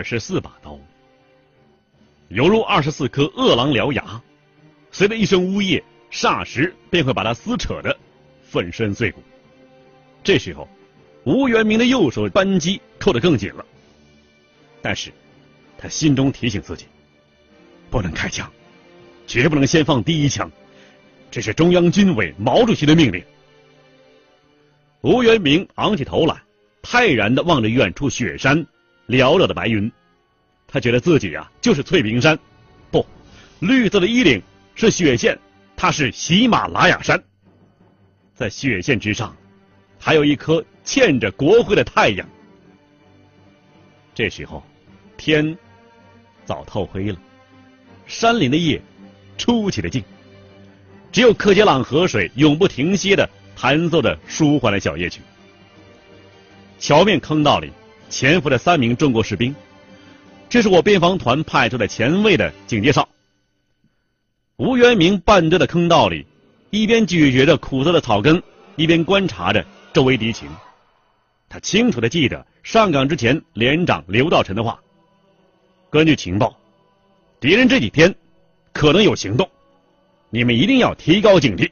二十四把刀，犹如二十四颗饿狼獠牙，随着一声呜咽，霎时便会把他撕扯的粉身碎骨。这时候，吴元明的右手扳机扣得更紧了，但是，他心中提醒自己，不能开枪，绝不能先放第一枪，这是中央军委毛主席的命令。吴元明昂起头来，泰然的望着远处雪山。寥寥的白云，他觉得自己呀就是翠屏山，不，绿色的衣领是雪线，它是喜马拉雅山。在雪线之上，还有一颗嵌着国徽的太阳。这时候，天早透黑了，山林的夜出奇的静，只有克杰朗河水永不停歇的弹奏着舒缓的小夜曲。桥面坑道里。潜伏的三名中国士兵，这是我边防团派出的前卫的警戒哨。吴元明半蹲在坑道里，一边咀嚼着苦涩的草根，一边观察着周围敌情。他清楚的记得上岗之前连长刘道臣的话：根据情报，敌人这几天可能有行动，你们一定要提高警惕。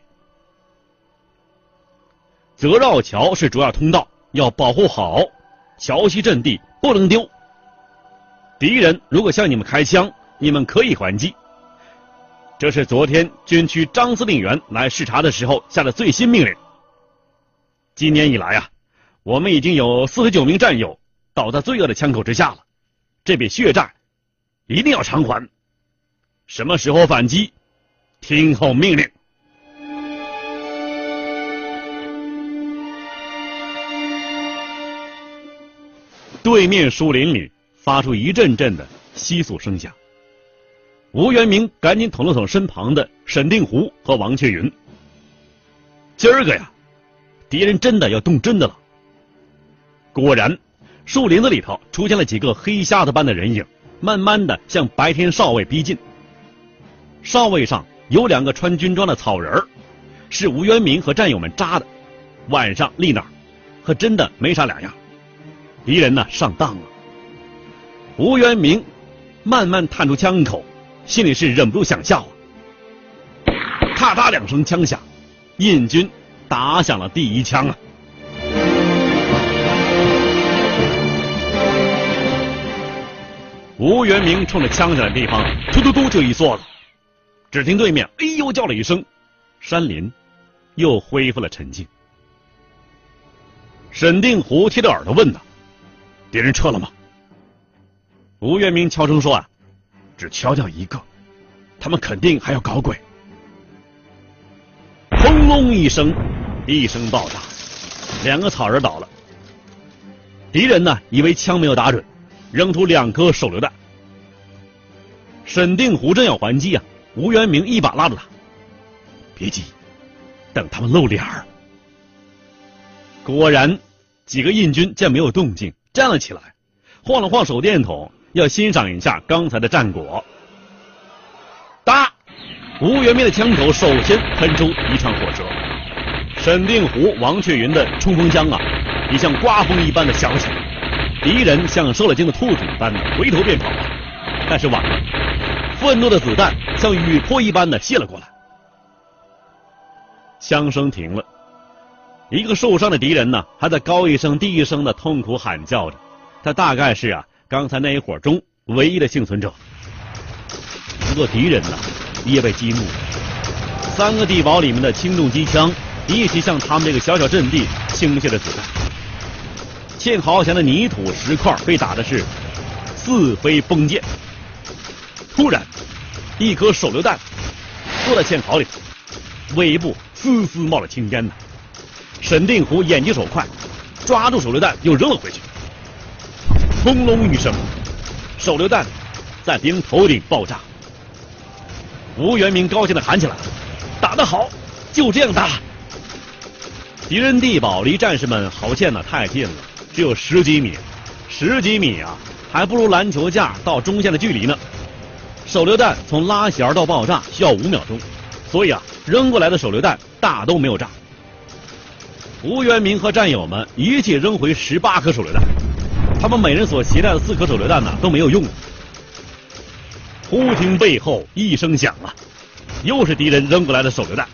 泽绕桥是主要通道，要保护好。桥西阵地不能丢。敌人如果向你们开枪，你们可以还击。这是昨天军区张司令员来视察的时候下的最新命令。今年以来啊，我们已经有四十九名战友倒在罪恶的枪口之下了。这笔血债一定要偿还。什么时候反击？听候命令。对面树林里发出一阵阵的窸窣声响。吴元明赶紧捅了捅身旁的沈定湖和王庆云。今儿个呀，敌人真的要动真的了。果然，树林子里头出现了几个黑瞎子般的人影，慢慢的向白天少尉逼近。哨位上有两个穿军装的草人是吴元明和战友们扎的，晚上立那儿，和真的没啥两样。敌人呢上当了。吴元明慢慢探出枪口，心里是忍不住想笑。咔嗒两声枪响，印军打响了第一枪啊。吴元明冲着枪响的地方突突突就一梭子，只听对面哎呦叫了一声，山林又恢复了沉静。沈定湖贴着耳朵问道。敌人撤了吗？吴元明悄声说：“啊，只敲掉一个，他们肯定还要搞鬼。”轰隆一声，一声爆炸，两个草人倒了。敌人呢，以为枪没有打准，扔出两颗手榴弹。沈定湖正要还击啊，吴元明一把拉住他：“别急，等他们露脸儿。”果然，几个印军见没有动静。站了起来，晃了晃手电筒，要欣赏一下刚才的战果。哒，吴元明的枪口首先喷出一串火舌，沈定湖、王雀云的冲锋枪啊，也像刮风一般的响起。敌人像受了惊的兔子一般的回头便跑了，但是晚了，愤怒的子弹像雨泼一般的泻了过来。枪声停了。一个受伤的敌人呢，还在高一声低一声的痛苦喊叫着，他大概是啊刚才那一伙中唯一的幸存者。不过敌人呢也被激怒了，三个地堡里面的轻重机枪一起向他们这个小小阵地倾泻着子弹，堑壕前的泥土石块被打的是四飞崩溅。突然，一颗手榴弹落在堑壕里，尾部丝丝冒了青烟呢。沈定湖眼疾手快，抓住手榴弹又扔了回去。轰隆一声，手榴弹在敌人头顶爆炸。吴元明高兴的喊起来：“打得好，就这样打！”敌人地堡离战士们好建呢太近了，只有十几米，十几米啊，还不如篮球架到中线的距离呢。手榴弹从拉弦到爆炸需要五秒钟，所以啊，扔过来的手榴弹大都没有炸。吴元明和战友们一气扔回十八颗手榴弹，他们每人所携带的四颗手榴弹呢都没有用。忽听背后一声响啊，又是敌人扔过来的手榴弹。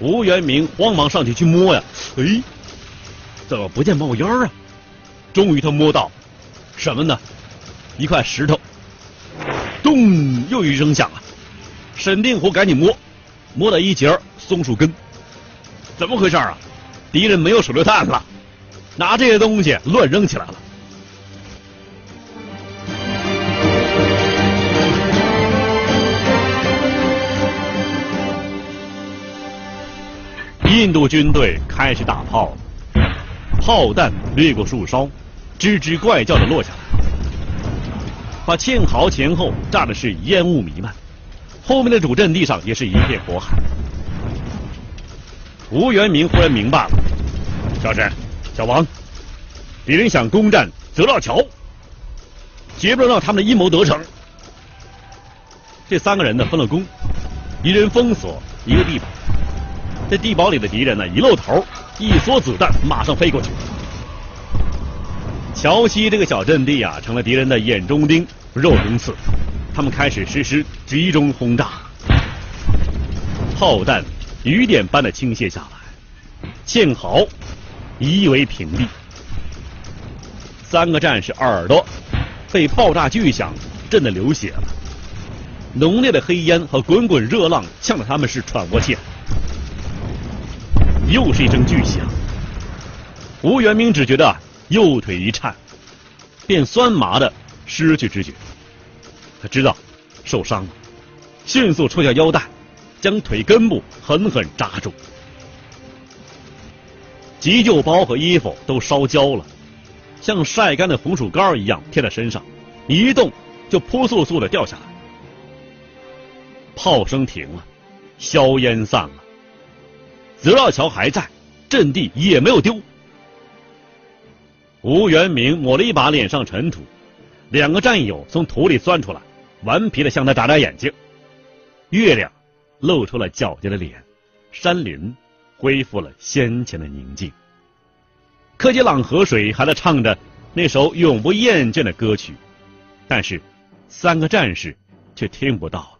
吴元明慌忙上去去摸呀，哎，怎么不见冒烟啊？终于他摸到什么呢？一块石头。咚！又一声响啊！沈定湖赶紧摸，摸到一截松树根。怎么回事啊？敌人没有手榴弹了，拿这些东西乱扔起来了。印度军队开始打炮，炮弹掠过树梢，吱吱怪叫的落下来。把堑壕前后炸的是烟雾弥漫，后面的主阵地上也是一片火海。吴元明忽然明白了，小沈、小王，敌人想攻占泽道桥，绝不能让他们的阴谋得逞。这三个人呢分了工，一人封锁一个地堡，这地堡里的敌人呢一露头，一梭子弹马上飞过去。桥西这个小阵地啊，成了敌人的眼中钉、肉中刺。他们开始实施集中轰炸，炮弹雨点般的倾泻下来，堑壕夷为平地。三个战士耳朵被爆炸巨响震得流血了，浓烈的黑烟和滚滚热浪呛得他们是喘不过气来。又是一声巨响，吴元明只觉得。右腿一颤，便酸麻的失去知觉。他知道受伤了，迅速抽下腰带，将腿根部狠狠扎住。急救包和衣服都烧焦了，像晒干的红薯干一样贴在身上，一动就扑簌簌的掉下来。炮声停了，硝烟散了，泽绕桥还在，阵地也没有丢。吴元明抹了一把脸上尘土，两个战友从土里钻出来，顽皮的向他眨眨眼睛。月亮露出了皎洁的脸，山林恢复了先前的宁静。科吉朗河水还在唱着那首永不厌倦的歌曲，但是三个战士却听不到了，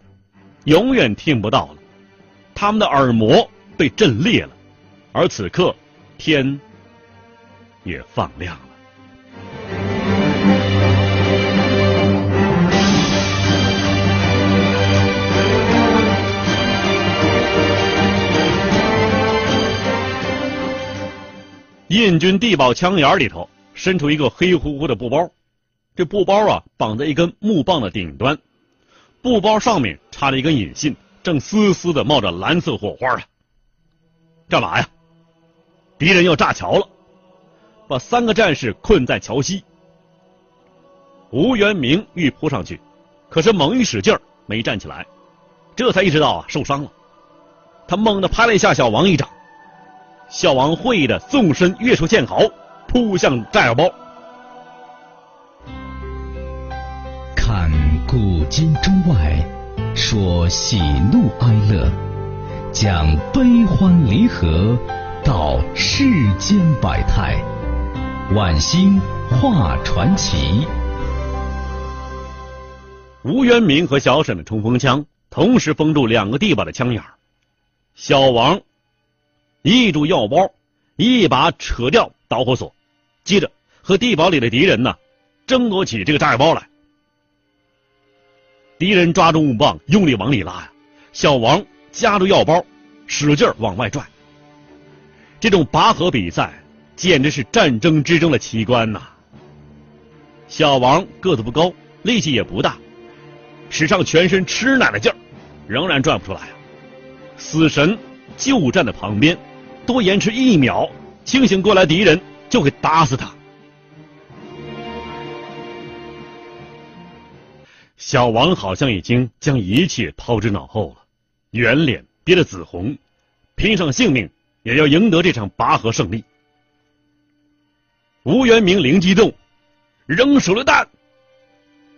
永远听不到了。他们的耳膜被震裂了，而此刻天也放亮了。印军地堡枪眼里头伸出一个黑乎乎的布包，这布包啊绑在一根木棒的顶端，布包上面插着一根引信，正丝丝的冒着蓝色火花啊！干嘛呀？敌人要炸桥了，把三个战士困在桥西。吴元明欲扑上去，可是猛一使劲儿没站起来，这才意识到啊受伤了，他猛地拍了一下小王一掌。小王会意的纵身跃出堑壕，扑向炸药包。看古今中外，说喜怒哀乐，讲悲欢离合，道世间百态，晚星画传奇。吴元明和小沈的冲锋枪同时封住两个地堡的枪眼小王。一住药包，一把扯掉导火索，接着和地堡里的敌人呢争夺起这个炸药包来。敌人抓住木棒，用力往里拉呀，小王夹住药包，使劲往外拽。这种拔河比赛简直是战争之中的奇观呐！小王个子不高，力气也不大，使上全身吃奶的劲儿，仍然转不出来！死神就站在旁边，多延迟一秒，清醒过来敌人就会打死他。小王好像已经将一切抛之脑后了，圆脸憋得紫红，拼上性命也要赢得这场拔河胜利。吴元明灵机动，扔手榴弹，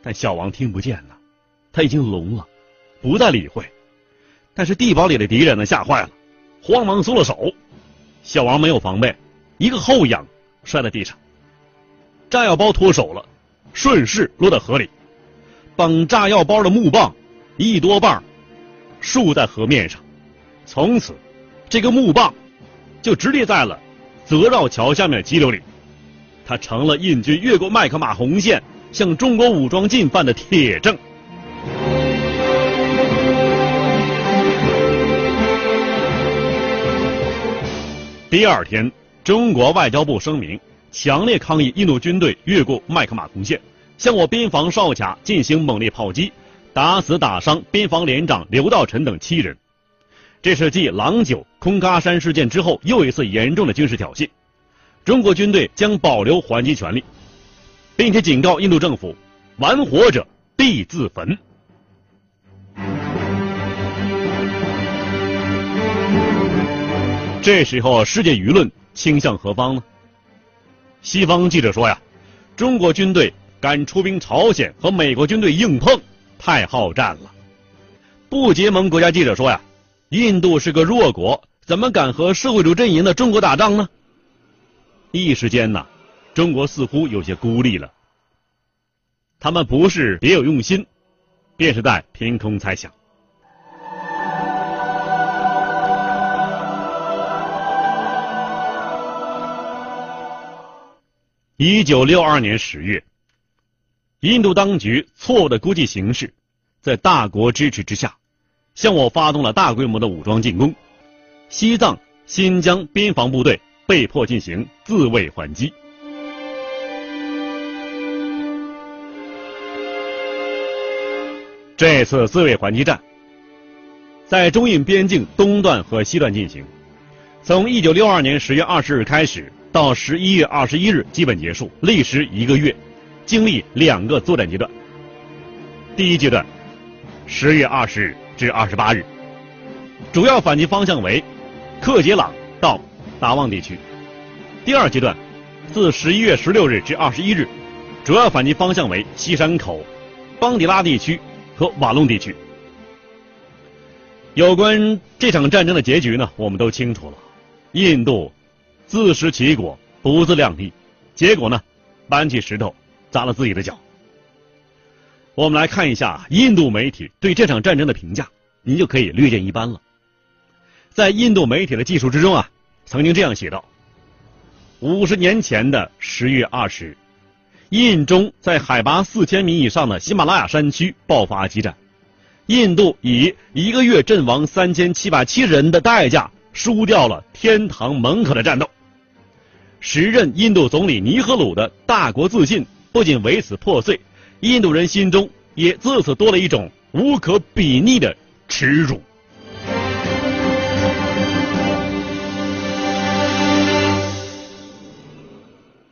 但小王听不见了，他已经聋了，不再理会。但是地堡里的敌人呢，吓坏了，慌忙松了手。小王没有防备，一个后仰，摔在地上。炸药包脱手了，顺势落到河里。绑炸药包的木棒一多半竖在河面上，从此，这个木棒就直立在了泽绕桥下面的激流里，它成了印军越过麦克马红线向中国武装进犯的铁证。第二天，中国外交部声明，强烈抗议印度军队越过麦克马红线。向我边防哨卡进行猛烈炮击，打死打伤边防连长刘道臣等七人。这是继郎酒空嘎山事件之后又一次严重的军事挑衅。中国军队将保留还击权利，并且警告印度政府：玩火者必自焚。这时候，世界舆论倾向何方呢？西方记者说呀，中国军队。敢出兵朝鲜和美国军队硬碰，太好战了。不结盟国家记者说呀，印度是个弱国，怎么敢和社会主义阵营的中国打仗呢？一时间呢，中国似乎有些孤立了。他们不是别有用心，便是在凭空猜想。一九六二年十月。印度当局错误的估计形势，在大国支持之下，向我发动了大规模的武装进攻。西藏、新疆边防部队被迫进行自卫还击。这次自卫还击战，在中印边境东段和西段进行，从一九六二年十月二十日开始，到十一月二十一日基本结束，历时一个月。经历两个作战阶段。第一阶段，十月二十日至二十八日，主要反击方向为克杰朗到达旺地区；第二阶段，自十一月十六日至二十一日，主要反击方向为西山口、邦迪拉地区和瓦隆地区。有关这场战争的结局呢，我们都清楚了。印度自食其果，不自量力，结果呢，搬起石头。砸了自己的脚。我们来看一下印度媒体对这场战争的评价，您就可以略见一斑了。在印度媒体的技术之中啊，曾经这样写道：五十年前的十月二十日，印中在海拔四千米以上的喜马拉雅山区爆发激战，印度以一个月阵亡三千七百七十人的代价输掉了天堂门口的战斗。时任印度总理尼赫鲁的大国自信。不仅为此破碎，印度人心中也自此多了一种无可比拟的耻辱。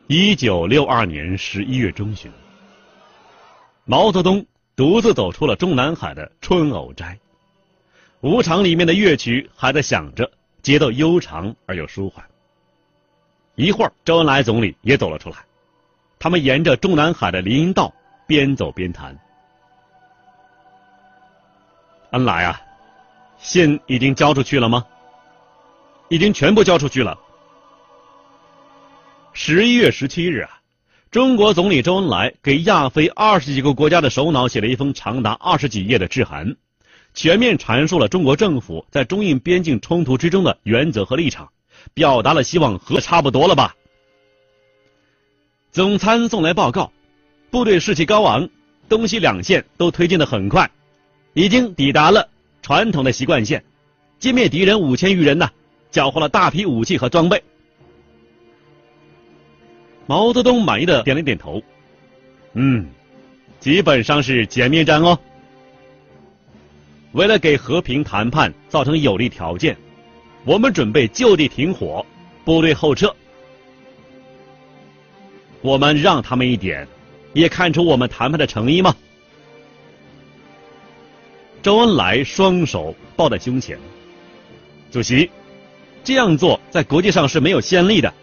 一九六二年十一月中旬，毛泽东独自走出了中南海的春藕斋，舞场里面的乐曲还在响着，节奏悠长而又舒缓。一会儿，周恩来总理也走了出来。他们沿着中南海的林荫道边走边谈。恩来啊，信已经交出去了吗？已经全部交出去了。十一月十七日啊，中国总理周恩来给亚非二十几个国家的首脑写了一封长达二十几页的致函，全面阐述了中国政府在中印边境冲突之中的原则和立场，表达了希望和差不多了吧。总参送来报告，部队士气高昂，东西两线都推进的很快，已经抵达了传统的习惯线，歼灭敌人五千余人呢，缴获了大批武器和装备。毛泽东满意的点了点头，嗯，基本上是歼灭战哦。为了给和平谈判造成有利条件，我们准备就地停火，部队后撤。我们让他们一点，也看出我们谈判的诚意吗？周恩来双手抱在胸前，主席，这样做在国际上是没有先例的。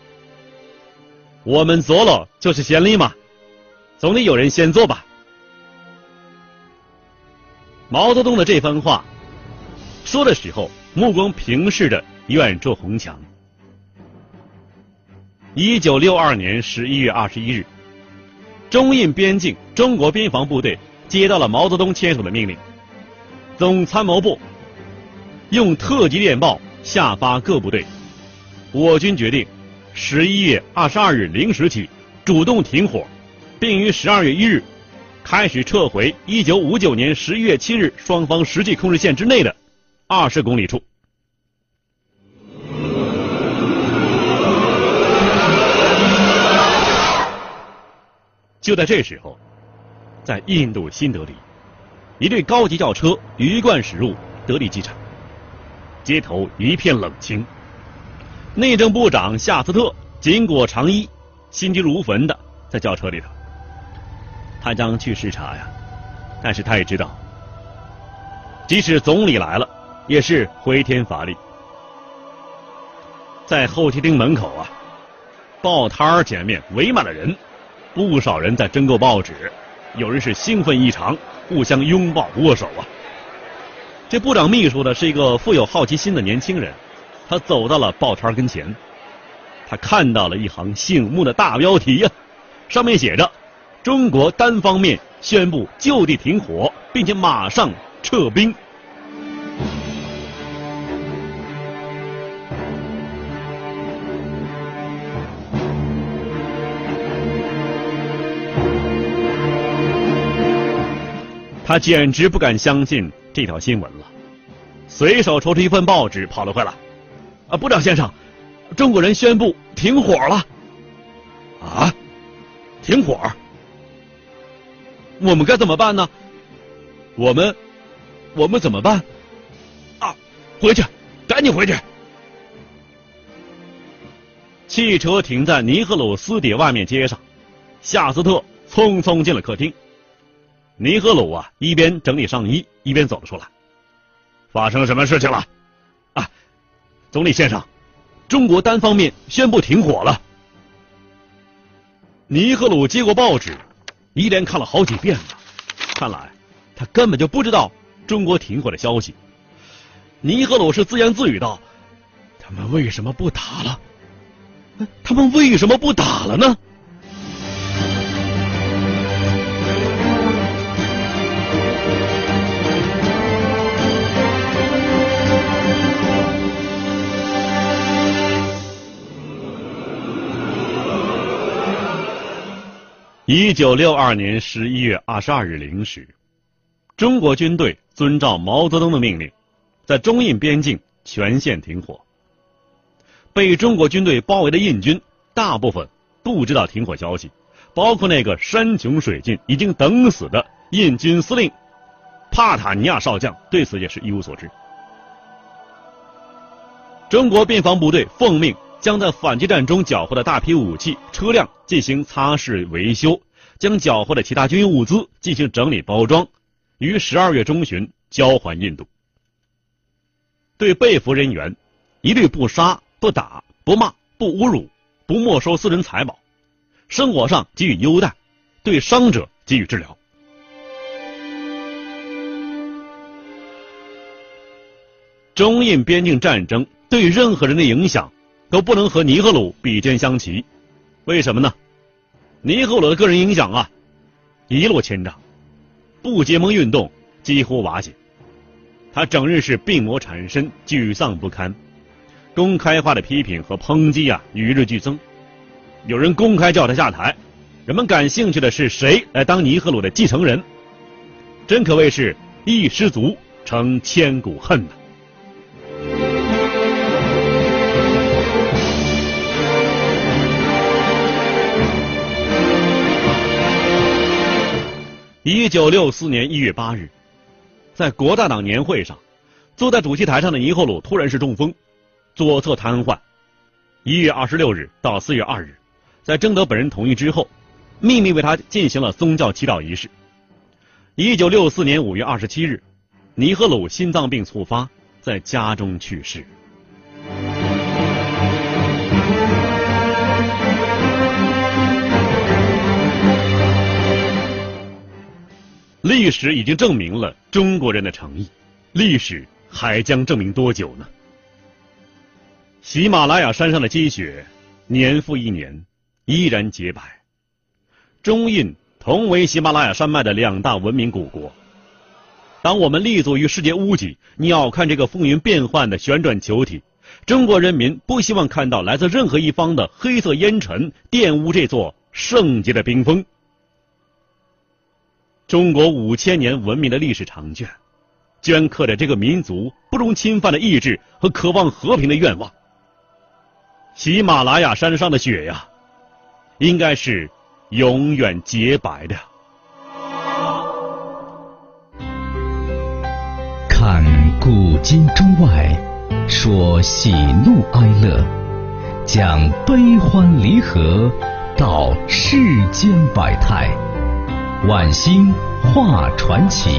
我们做了就是先例嘛，总得有人先做吧。毛泽东的这番话说的时候，目光平视着远处红墙。一九六二年十一月二十一日，中印边境中国边防部队接到了毛泽东签署的命令。总参谋部用特级电报下发各部队，我军决定十一月二十二日零时起主动停火，并于十二月一日开始撤回一九五九年十一月七日双方实际控制线之内的二十公里处。就在这时候，在印度新德里。一队高级轿车鱼贯驶入德里机场，街头一片冷清。内政部长夏斯特紧裹长衣，心急如焚的在轿车里头。他将去视察呀，但是他也知道，即使总理来了，也是回天乏力。在候机厅门口啊，报摊前面围满了人，不少人在争购报纸，有人是兴奋异常。互相拥抱握手啊！这部长秘书呢是一个富有好奇心的年轻人，他走到了报摊跟前，他看到了一行醒目的大标题呀，上面写着：“中国单方面宣布就地停火，并且马上撤兵。”他简直不敢相信这条新闻了，随手抽出一份报纸跑了回来。啊，部长先生，中国人宣布停火了。啊，停火？我们该怎么办呢？我们，我们怎么办？啊，回去，赶紧回去。汽车停在尼赫鲁斯底外面街上，夏斯特匆匆进了客厅。尼赫鲁啊，一边整理上衣，一边走了出来。发生什么事情了？啊，总理先生，中国单方面宣布停火了。尼赫鲁接过报纸，一连看了好几遍了。看来他根本就不知道中国停火的消息。尼赫鲁是自言自语道：“他们为什么不打了？他们为什么不打了呢？”一九六二年十一月二十二日零时，中国军队遵照毛泽东的命令，在中印边境全线停火。被中国军队包围的印军大部分不知道停火消息，包括那个山穷水尽、已经等死的印军司令帕塔尼亚少将，对此也是一无所知。中国边防部队奉命。将在反击战中缴获的大批武器、车辆进行擦拭维修，将缴获的其他军用物资进行整理包装，于十二月中旬交还印度。对被俘人员，一律不杀、不打、不骂、不侮辱、不没收私人财宝，生活上给予优待，对伤者给予治疗。中印边境战争对任何人的影响。都不能和尼赫鲁比肩相齐，为什么呢？尼赫鲁的个人影响啊，一落千丈，不结盟运动几乎瓦解，他整日是病魔缠身，沮丧不堪，公开化的批评和抨击啊与日俱增，有人公开叫他下台，人们感兴趣的是谁来当尼赫鲁的继承人，真可谓是一失足成千古恨呐。一九六四年一月八日，在国大党年会上，坐在主席台上的尼赫鲁突然是中风，左侧瘫痪。一月二十六日到四月二日，在征得本人同意之后，秘密为他进行了宗教祈祷仪式。一九六四年五月二十七日，尼赫鲁心脏病猝发，在家中去世。历史已经证明了中国人的诚意，历史还将证明多久呢？喜马拉雅山上的积雪，年复一年，依然洁白。中印同为喜马拉雅山脉的两大文明古国。当我们立足于世界屋脊，鸟瞰这个风云变幻的旋转球体，中国人民不希望看到来自任何一方的黑色烟尘玷污这座圣洁的冰峰。中国五千年文明的历史长卷，镌刻着这个民族不容侵犯的意志和渴望和平的愿望。喜马拉雅山上的雪呀，应该是永远洁白的。看古今中外，说喜怒哀乐，讲悲欢离合，道世间百态。晚星画传奇。